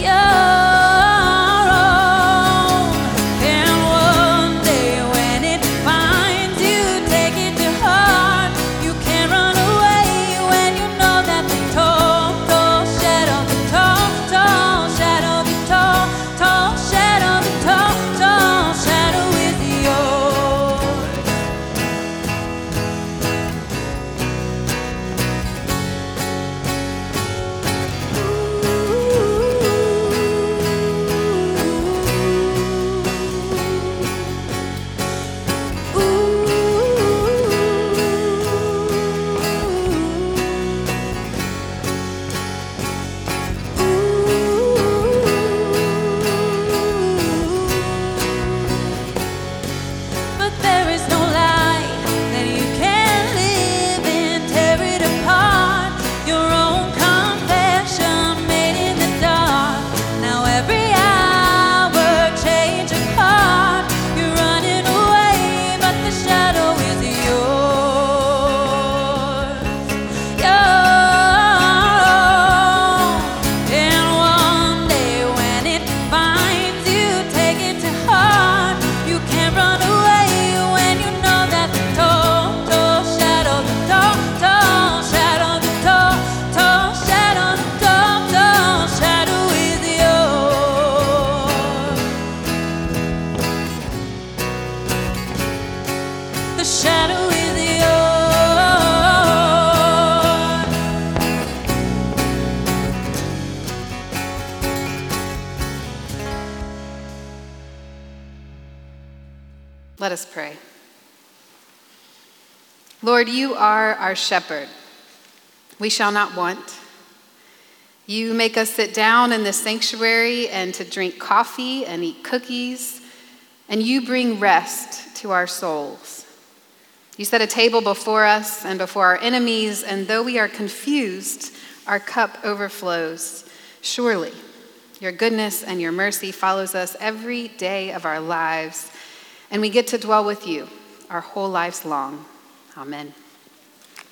Let are our shepherd. We shall not want. You make us sit down in the sanctuary and to drink coffee and eat cookies, and you bring rest to our souls. You set a table before us and before our enemies, and though we are confused, our cup overflows. Surely, your goodness and your mercy follows us every day of our lives and we get to dwell with you our whole lives long. Amen.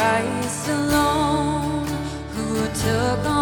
Christ alone who took on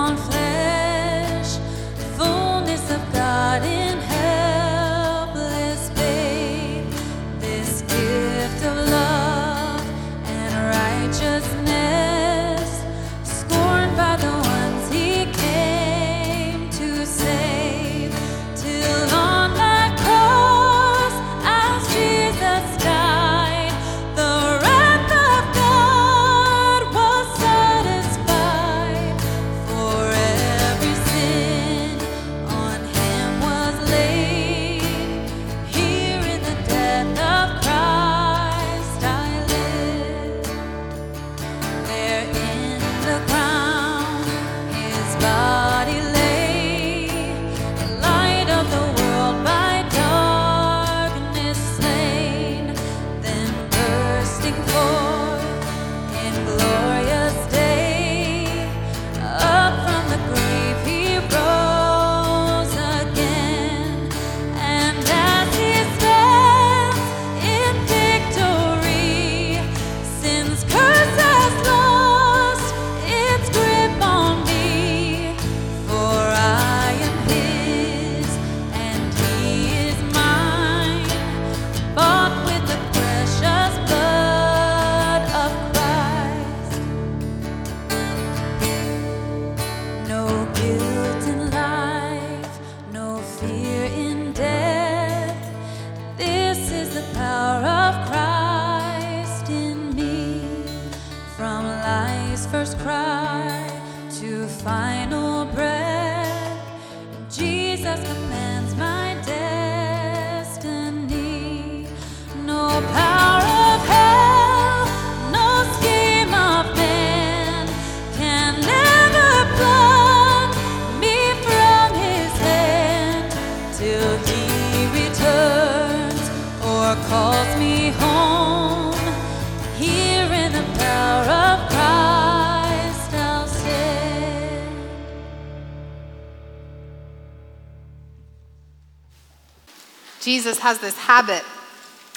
Jesus has this habit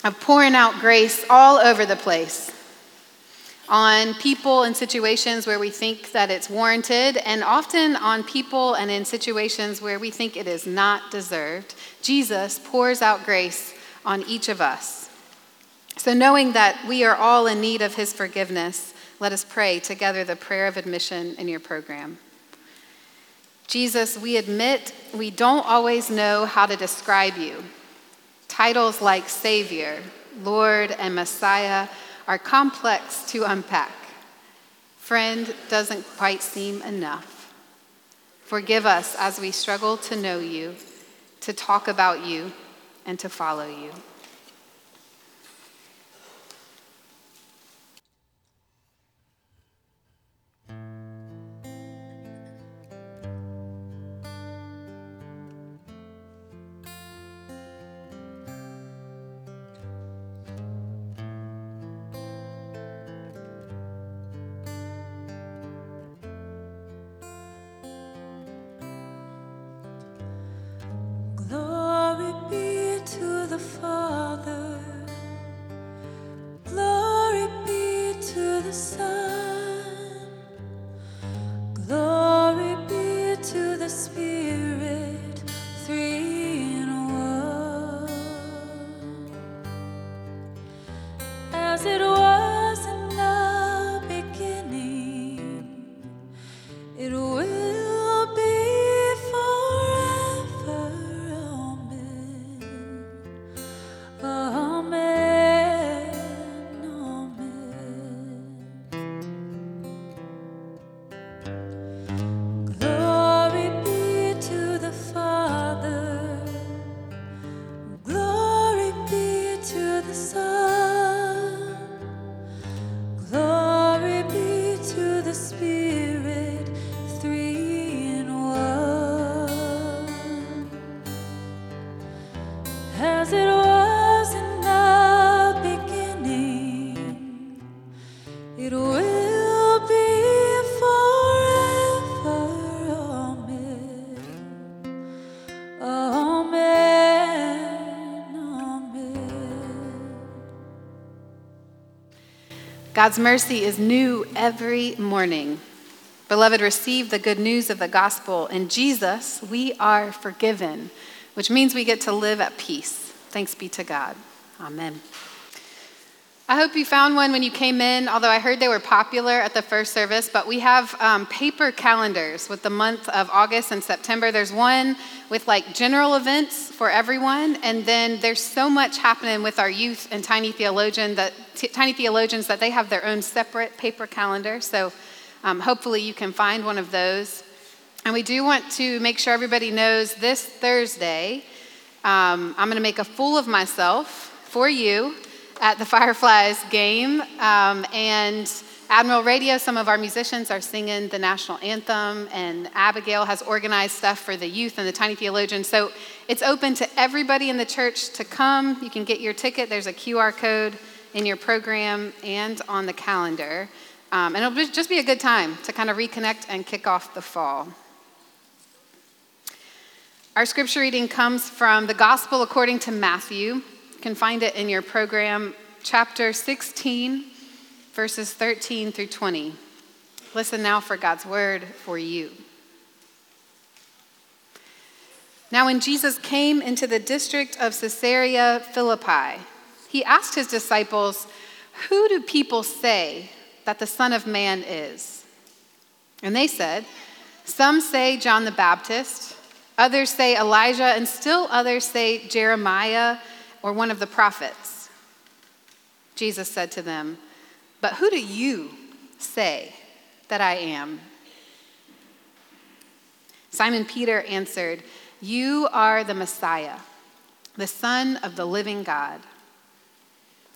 of pouring out grace all over the place on people in situations where we think that it's warranted, and often on people and in situations where we think it is not deserved. Jesus pours out grace on each of us. So, knowing that we are all in need of his forgiveness, let us pray together the prayer of admission in your program. Jesus, we admit we don't always know how to describe you. Titles like Savior, Lord, and Messiah are complex to unpack. Friend doesn't quite seem enough. Forgive us as we struggle to know you, to talk about you, and to follow you. God's mercy is new every morning. Beloved, receive the good news of the gospel. In Jesus, we are forgiven, which means we get to live at peace. Thanks be to God. Amen. I hope you found one when you came in, although I heard they were popular at the first service. But we have um, paper calendars with the month of August and September. There's one with like general events for everyone, and then there's so much happening with our youth and tiny theologian that t- tiny theologians that they have their own separate paper calendar. So um, hopefully you can find one of those. And we do want to make sure everybody knows this Thursday, um, I'm going to make a fool of myself for you at the Fireflies game. Um, and Admiral Radio, some of our musicians are singing the national anthem, and Abigail has organized stuff for the youth and the tiny theologians. So it's open to everybody in the church to come. You can get your ticket, there's a QR code in your program and on the calendar. Um, and it'll just be a good time to kind of reconnect and kick off the fall. Our scripture reading comes from the Gospel according to Matthew, You can find it in your program, chapter 16, verses 13 through 20. Listen now for God's word for you. Now, when Jesus came into the district of Caesarea Philippi, he asked his disciples, Who do people say that the Son of Man is? And they said, Some say John the Baptist, others say Elijah, and still others say Jeremiah or one of the prophets. Jesus said to them, But who do you say that I am? Simon Peter answered, You are the Messiah, the Son of the living God.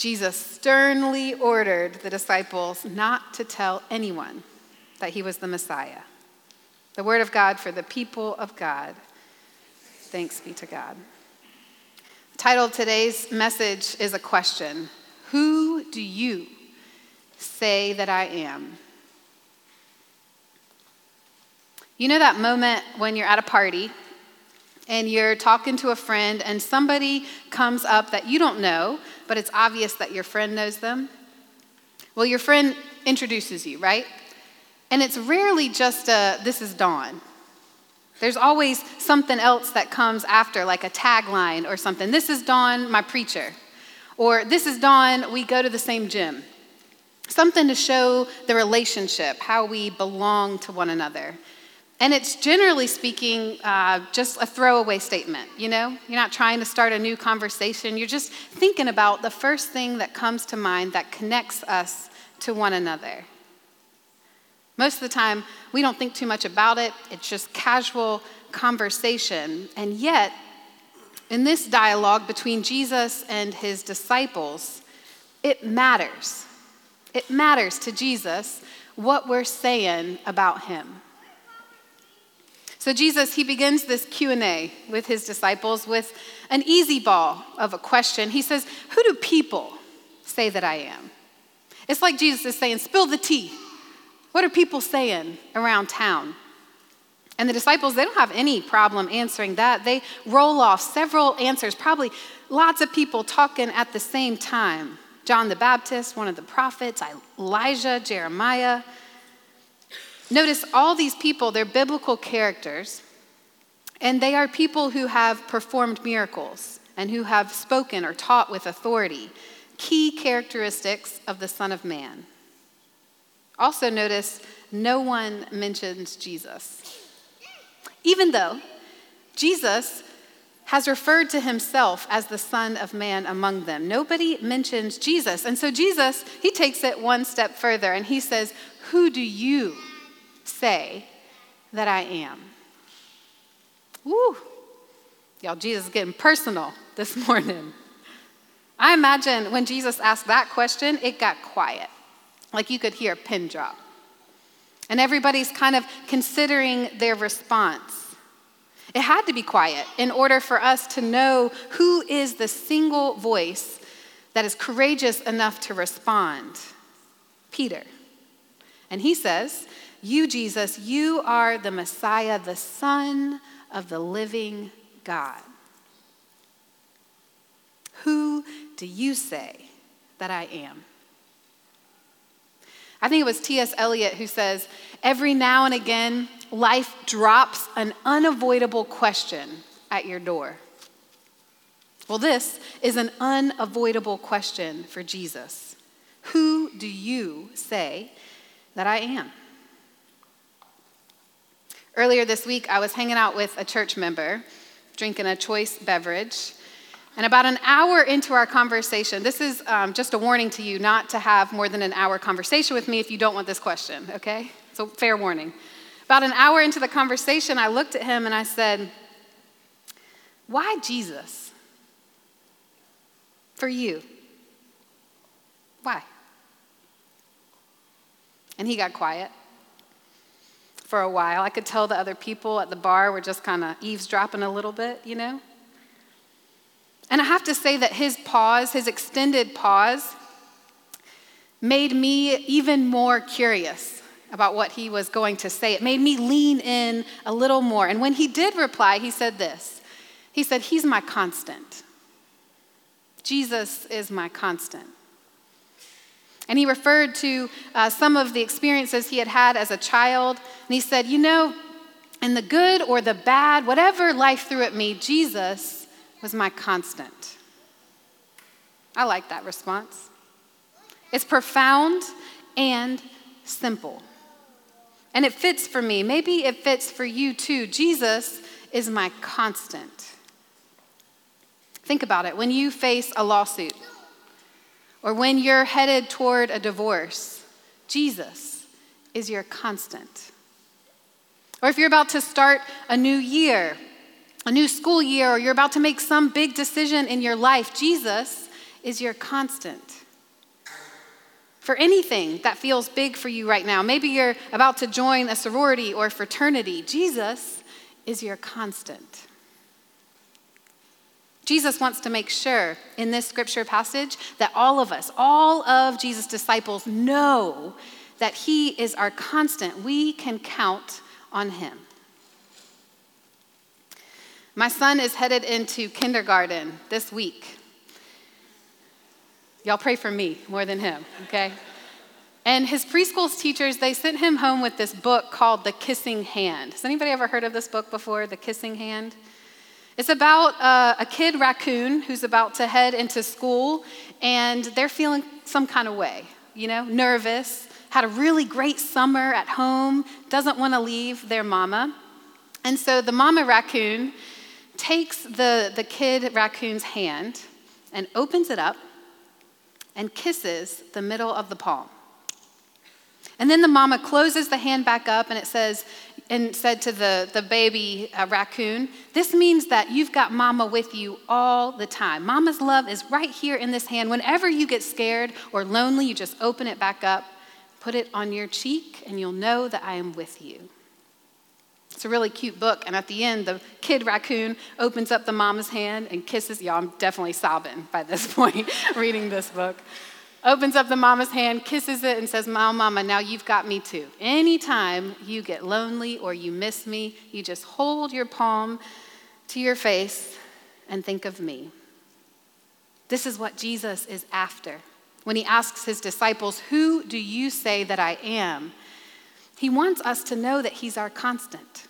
Jesus sternly ordered the disciples not to tell anyone that he was the Messiah. The word of God for the people of God. Thanks be to God title of today's message is a question Who do you say that I am? You know that moment when you're at a party and you're talking to a friend and somebody comes up that you don't know, but it's obvious that your friend knows them? Well, your friend introduces you, right? And it's rarely just a, this is Dawn. There's always something else that comes after, like a tagline or something. This is Dawn, my preacher. Or this is Dawn, we go to the same gym. Something to show the relationship, how we belong to one another. And it's generally speaking uh, just a throwaway statement, you know? You're not trying to start a new conversation. You're just thinking about the first thing that comes to mind that connects us to one another. Most of the time, we don't think too much about it, it's just casual conversation. And yet, in this dialogue between Jesus and his disciples, it matters. It matters to Jesus what we're saying about him. So Jesus, he begins this Q&A with his disciples with an easy ball of a question. He says, "Who do people say that I am?" It's like Jesus is saying, "Spill the tea." What are people saying around town? And the disciples, they don't have any problem answering that. They roll off several answers, probably lots of people talking at the same time. John the Baptist, one of the prophets, Elijah, Jeremiah. Notice all these people, they're biblical characters, and they are people who have performed miracles and who have spoken or taught with authority. Key characteristics of the Son of Man. Also, notice no one mentions Jesus. Even though Jesus has referred to himself as the Son of Man among them, nobody mentions Jesus. And so, Jesus, he takes it one step further and he says, Who do you say that I am? Woo! Y'all, Jesus is getting personal this morning. I imagine when Jesus asked that question, it got quiet. Like you could hear a pin drop. And everybody's kind of considering their response. It had to be quiet in order for us to know who is the single voice that is courageous enough to respond Peter. And he says, You, Jesus, you are the Messiah, the Son of the living God. Who do you say that I am? I think it was T.S. Eliot who says, Every now and again, life drops an unavoidable question at your door. Well, this is an unavoidable question for Jesus. Who do you say that I am? Earlier this week, I was hanging out with a church member, drinking a choice beverage. And about an hour into our conversation, this is um, just a warning to you not to have more than an hour conversation with me if you don't want this question, okay? So, fair warning. About an hour into the conversation, I looked at him and I said, Why Jesus? for you. Why? And he got quiet for a while. I could tell the other people at the bar were just kind of eavesdropping a little bit, you know? And I have to say that his pause, his extended pause, made me even more curious about what he was going to say. It made me lean in a little more. And when he did reply, he said this He said, He's my constant. Jesus is my constant. And he referred to uh, some of the experiences he had had as a child. And he said, You know, in the good or the bad, whatever life threw at me, Jesus was my constant. I like that response. It's profound and simple. And it fits for me. Maybe it fits for you too. Jesus is my constant. Think about it. When you face a lawsuit, or when you're headed toward a divorce, Jesus is your constant. Or if you're about to start a new year, a new school year, or you're about to make some big decision in your life, Jesus is your constant. For anything that feels big for you right now, maybe you're about to join a sorority or fraternity, Jesus is your constant. Jesus wants to make sure in this scripture passage that all of us, all of Jesus' disciples, know that He is our constant. We can count on Him. My son is headed into kindergarten this week. Y'all pray for me more than him, okay? And his preschool teachers, they sent him home with this book called The Kissing Hand. Has anybody ever heard of this book before, The Kissing Hand? It's about uh, a kid raccoon who's about to head into school, and they're feeling some kind of way, you know, nervous, had a really great summer at home, doesn't want to leave their mama. And so the mama raccoon takes the, the kid raccoon's hand and opens it up and kisses the middle of the palm. And then the mama closes the hand back up and it says, and said to the, the baby uh, raccoon, This means that you've got mama with you all the time. Mama's love is right here in this hand. Whenever you get scared or lonely, you just open it back up, put it on your cheek, and you'll know that I am with you. It's a really cute book. And at the end, the kid raccoon opens up the mama's hand and kisses. Y'all, I'm definitely sobbing by this point reading this book opens up the mama's hand, kisses it, and says, Mom, Mama, now you've got me too. Anytime you get lonely or you miss me, you just hold your palm to your face and think of me. This is what Jesus is after. When he asks his disciples, Who do you say that I am? He wants us to know that he's our constant.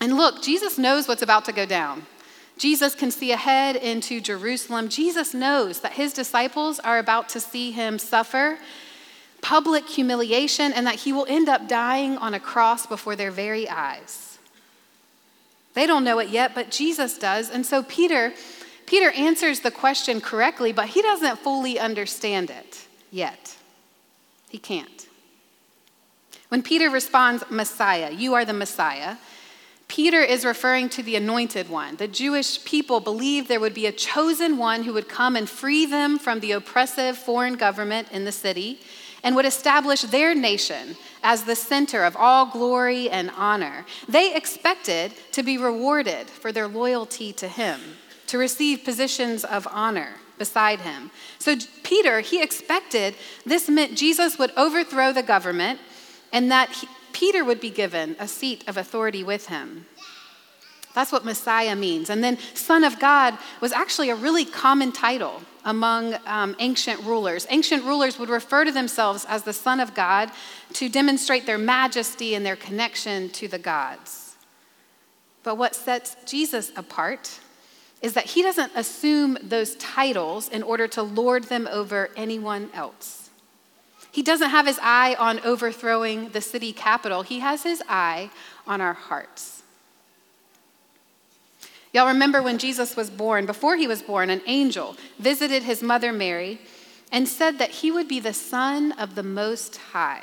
And look, Jesus knows what's about to go down. Jesus can see ahead into Jerusalem. Jesus knows that his disciples are about to see him suffer public humiliation and that he will end up dying on a cross before their very eyes. They don't know it yet, but Jesus does. And so Peter Peter answers the question correctly, but he doesn't fully understand it yet. He can't. When Peter responds, Messiah, you are the Messiah, Peter is referring to the anointed one. The Jewish people believed there would be a chosen one who would come and free them from the oppressive foreign government in the city. and would establish their nation as the center of all glory and honor. They expected to be rewarded for their loyalty to him, to receive positions of honor beside him. So, Peter, he expected this meant Jesus would overthrow the government and that Peter would be given a seat of authority with him. That's what Messiah means. And then Son of God was actually a really common title among um, ancient rulers. Ancient rulers would refer to themselves as the Son of God to demonstrate their majesty and their connection to the gods. But what sets Jesus apart is that he doesn't assume those titles in order to lord them over anyone else. He doesn't have his eye on overthrowing the city capital, he has his eye on our hearts. Y'all remember when Jesus was born, before he was born, an angel visited his mother Mary and said that he would be the Son of the Most High.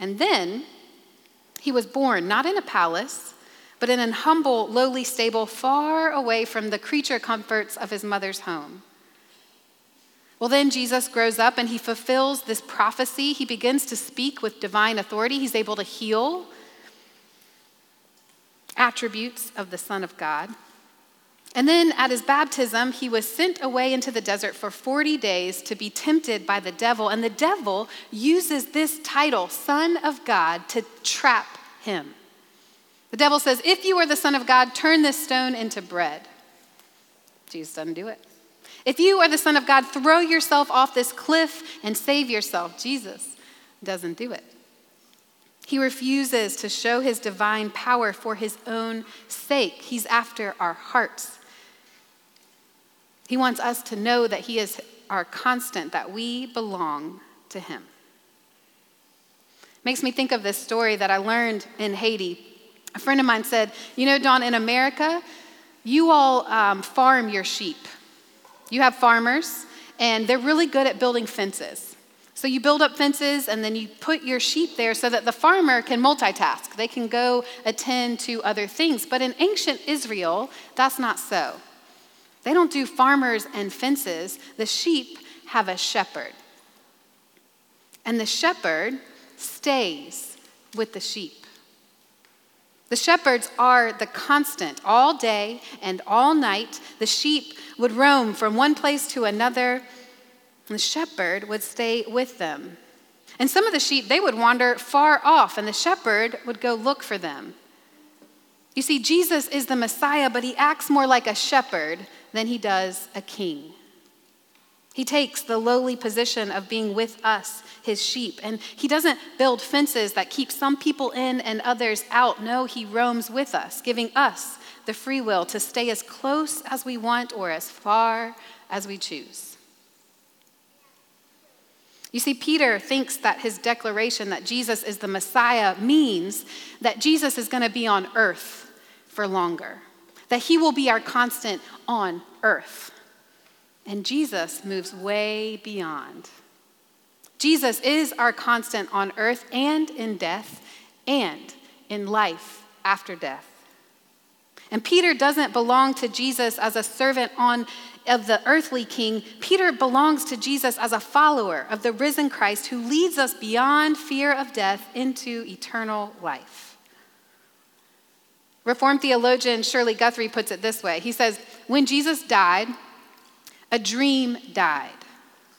And then he was born not in a palace, but in an humble, lowly stable far away from the creature comforts of his mother's home. Well, then Jesus grows up and he fulfills this prophecy. He begins to speak with divine authority. He's able to heal attributes of the Son of God. And then at his baptism, he was sent away into the desert for 40 days to be tempted by the devil. And the devil uses this title, Son of God, to trap him. The devil says, If you are the Son of God, turn this stone into bread. Jesus doesn't do it. If you are the Son of God, throw yourself off this cliff and save yourself. Jesus doesn't do it. He refuses to show his divine power for his own sake. He's after our hearts. He wants us to know that he is our constant, that we belong to him. Makes me think of this story that I learned in Haiti. A friend of mine said, You know, Dawn, in America, you all um, farm your sheep. You have farmers, and they're really good at building fences. So you build up fences and then you put your sheep there so that the farmer can multitask. They can go attend to other things. But in ancient Israel, that's not so. They don't do farmers and fences. The sheep have a shepherd. And the shepherd stays with the sheep. The shepherds are the constant all day and all night. The sheep would roam from one place to another the shepherd would stay with them. And some of the sheep, they would wander far off, and the shepherd would go look for them. You see, Jesus is the Messiah, but he acts more like a shepherd than he does a king. He takes the lowly position of being with us, his sheep, and he doesn't build fences that keep some people in and others out. No, he roams with us, giving us the free will to stay as close as we want or as far as we choose. You see, Peter thinks that his declaration that Jesus is the Messiah means that Jesus is going to be on earth for longer, that he will be our constant on earth. And Jesus moves way beyond. Jesus is our constant on earth and in death and in life after death. And Peter doesn't belong to Jesus as a servant on of the earthly king, Peter belongs to Jesus as a follower of the risen Christ who leads us beyond fear of death into eternal life. Reformed theologian Shirley Guthrie puts it this way He says, When Jesus died, a dream died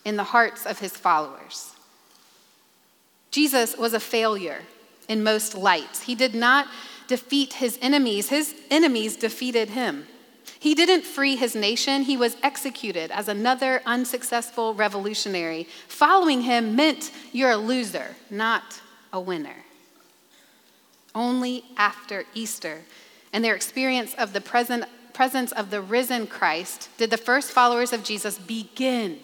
in the hearts of his followers. Jesus was a failure in most lights. He did not defeat his enemies, his enemies defeated him. He didn't free his nation, he was executed as another unsuccessful revolutionary. Following him meant you're a loser, not a winner. Only after Easter and their experience of the present, presence of the risen Christ did the first followers of Jesus begin,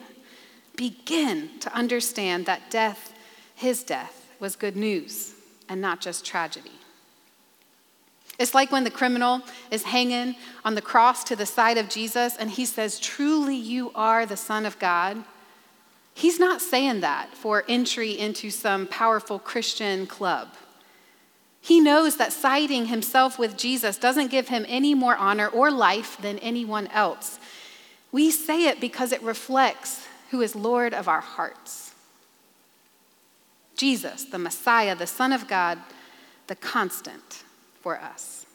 begin to understand that death, his death, was good news and not just tragedy. It's like when the criminal is hanging on the cross to the side of Jesus and he says, Truly, you are the Son of God. He's not saying that for entry into some powerful Christian club. He knows that siding himself with Jesus doesn't give him any more honor or life than anyone else. We say it because it reflects who is Lord of our hearts. Jesus, the Messiah, the Son of God, the constant for us.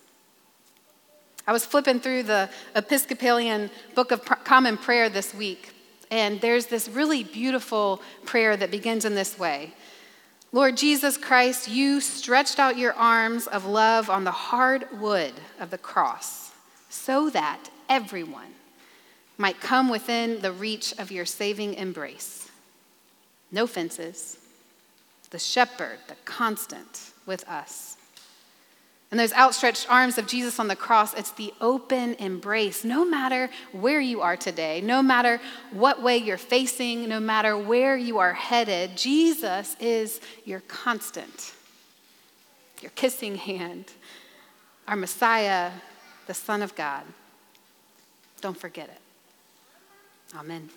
I was flipping through the Episcopalian Book of Common Prayer this week, and there's this really beautiful prayer that begins in this way Lord Jesus Christ, you stretched out your arms of love on the hard wood of the cross so that everyone might come within the reach of your saving embrace. No fences, the shepherd, the constant with us. And those outstretched arms of Jesus on the cross, it's the open embrace. No matter where you are today, no matter what way you're facing, no matter where you are headed, Jesus is your constant, your kissing hand, our Messiah, the Son of God. Don't forget it. Amen.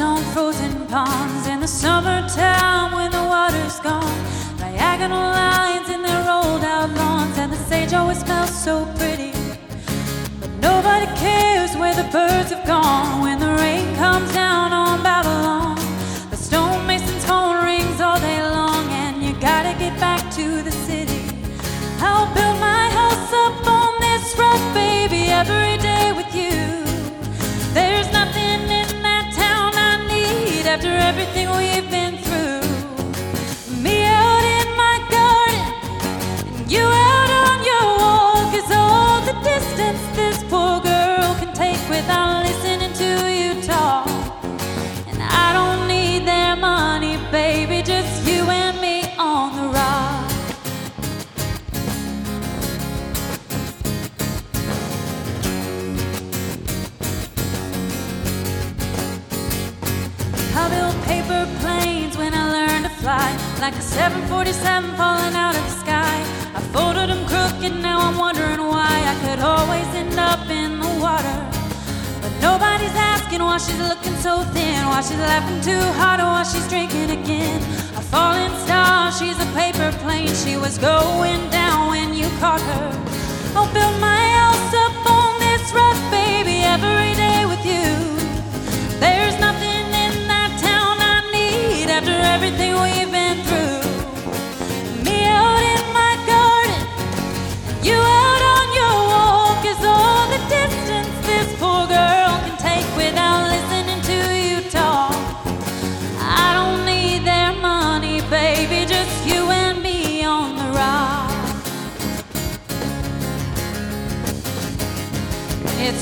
On frozen ponds in the summertime when the water's gone. Diagonal lines in their rolled out lawns, and the sage always smells so pretty. But nobody cares where the birds have gone when the rain comes down on Babylon. The stonemason's horn rings all day long, and you gotta get back to the city. I'll build my house up on this rock, baby, every everything we've 747 falling out of the sky. I folded them crooked, now I'm wondering why I could always end up in the water. But nobody's asking why she's looking so thin, why she's laughing too hard, or why she's drinking again. A falling star, she's a paper plane. She was going down when you caught her. I'll build my house up on this rock, baby, every day with you. There's nothing in that town I need after everything we've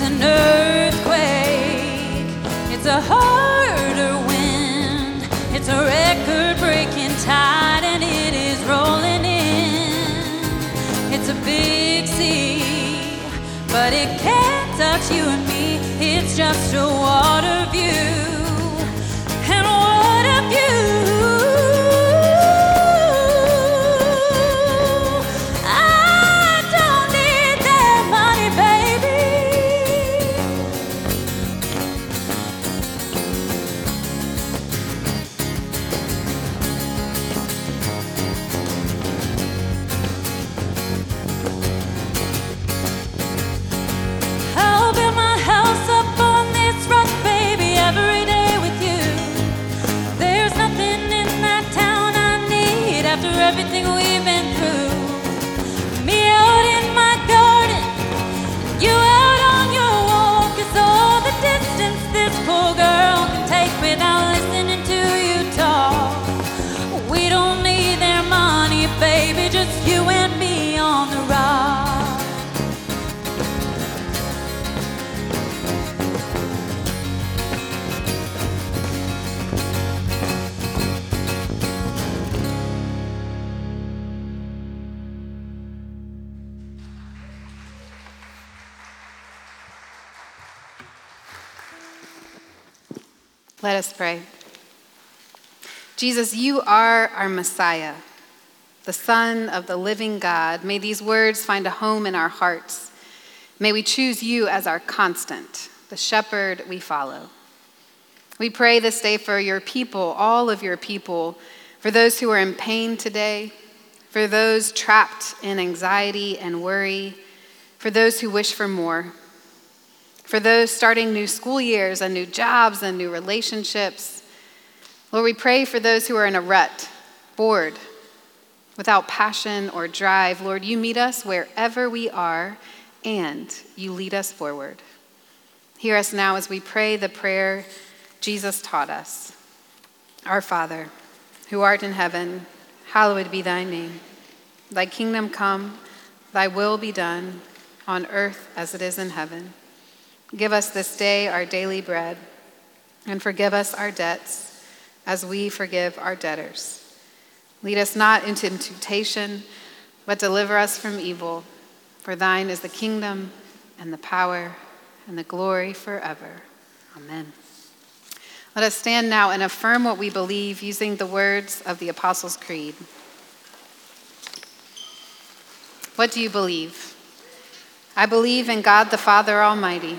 It's an earthquake, it's a harder wind, it's a record breaking tide, and it is rolling in. It's a big sea, but it can't touch you and me, it's just a water view. Let us pray. Jesus, you are our Messiah, the Son of the living God. May these words find a home in our hearts. May we choose you as our constant, the shepherd we follow. We pray this day for your people, all of your people, for those who are in pain today, for those trapped in anxiety and worry, for those who wish for more, for those starting new school years and new jobs and new relationships. Lord, we pray for those who are in a rut, bored, without passion or drive. Lord, you meet us wherever we are and you lead us forward. Hear us now as we pray the prayer Jesus taught us Our Father, who art in heaven, hallowed be thy name. Thy kingdom come, thy will be done, on earth as it is in heaven. Give us this day our daily bread, and forgive us our debts as we forgive our debtors Lead us not into temptation, but deliver us from evil. For thine is the kingdom and the power and the glory forever. Amen. Let us stand now and affirm what we believe using the words of the Apostles' Creed. What do you believe? I believe in God the Father Almighty,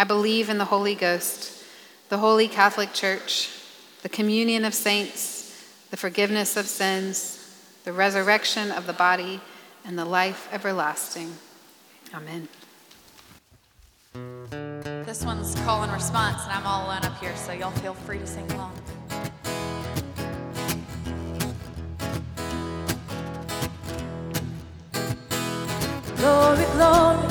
I believe in the Holy Ghost, the holy Catholic Church, the communion of saints the forgiveness of sins, the resurrection of the body, and the life everlasting. Amen. This one's call and response, and I'm all alone up here, so y'all feel free to sing along. Glory, glory,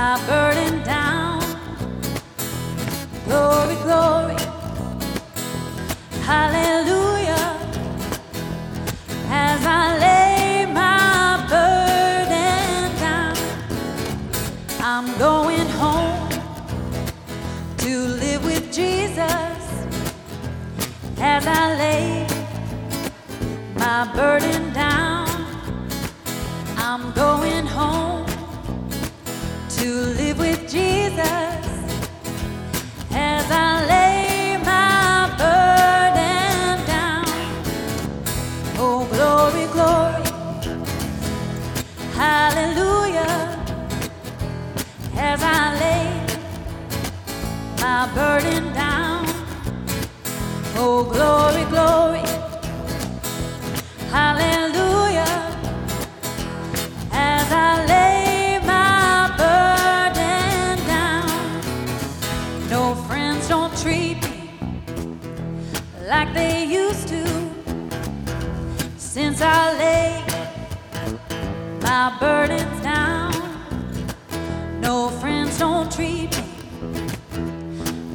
my burden down, glory, glory, hallelujah. As I lay my burden down, I'm going home to live with Jesus. As I lay my burden. To live with Jesus as I lay my burden down. Oh, glory, glory, hallelujah, as I lay my burden down. Oh, glory, Since I laid my burdens down, no friends don't treat me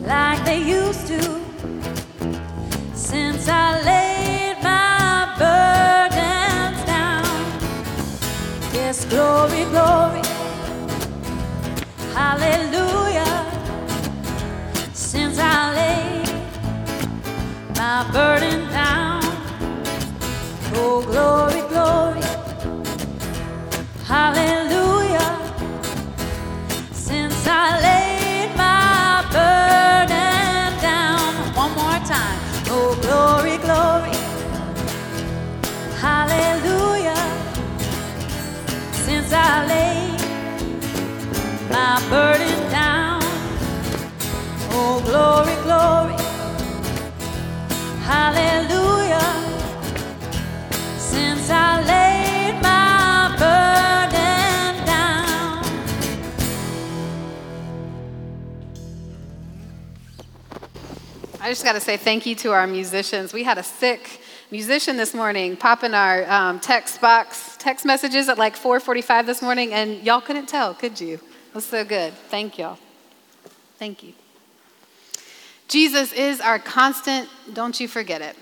like they used to since I laid my burdens down. Yes, glory, glory, hallelujah. Since I laid my burden down, oh, glory, glory, hallelujah. Since I laid my burden down, one more time. Oh, glory, glory. Hallelujah. Since I laid my burden down. Oh, glory, glory. Hallelujah. I just got to say thank you to our musicians. We had a sick musician this morning pop in our um, text box, text messages at like 4:45 this morning, and y'all couldn't tell, could you? It was so good. Thank y'all. Thank you. Jesus is our constant. Don't you forget it.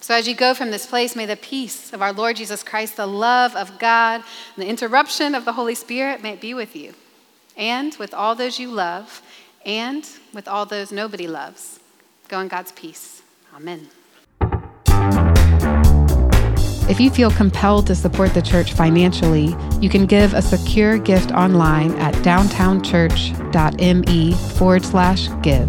So, as you go from this place, may the peace of our Lord Jesus Christ, the love of God, and the interruption of the Holy Spirit may be with you and with all those you love and with all those nobody loves. Go in God's peace. Amen. If you feel compelled to support the church financially, you can give a secure gift online at downtownchurch.me forward slash give.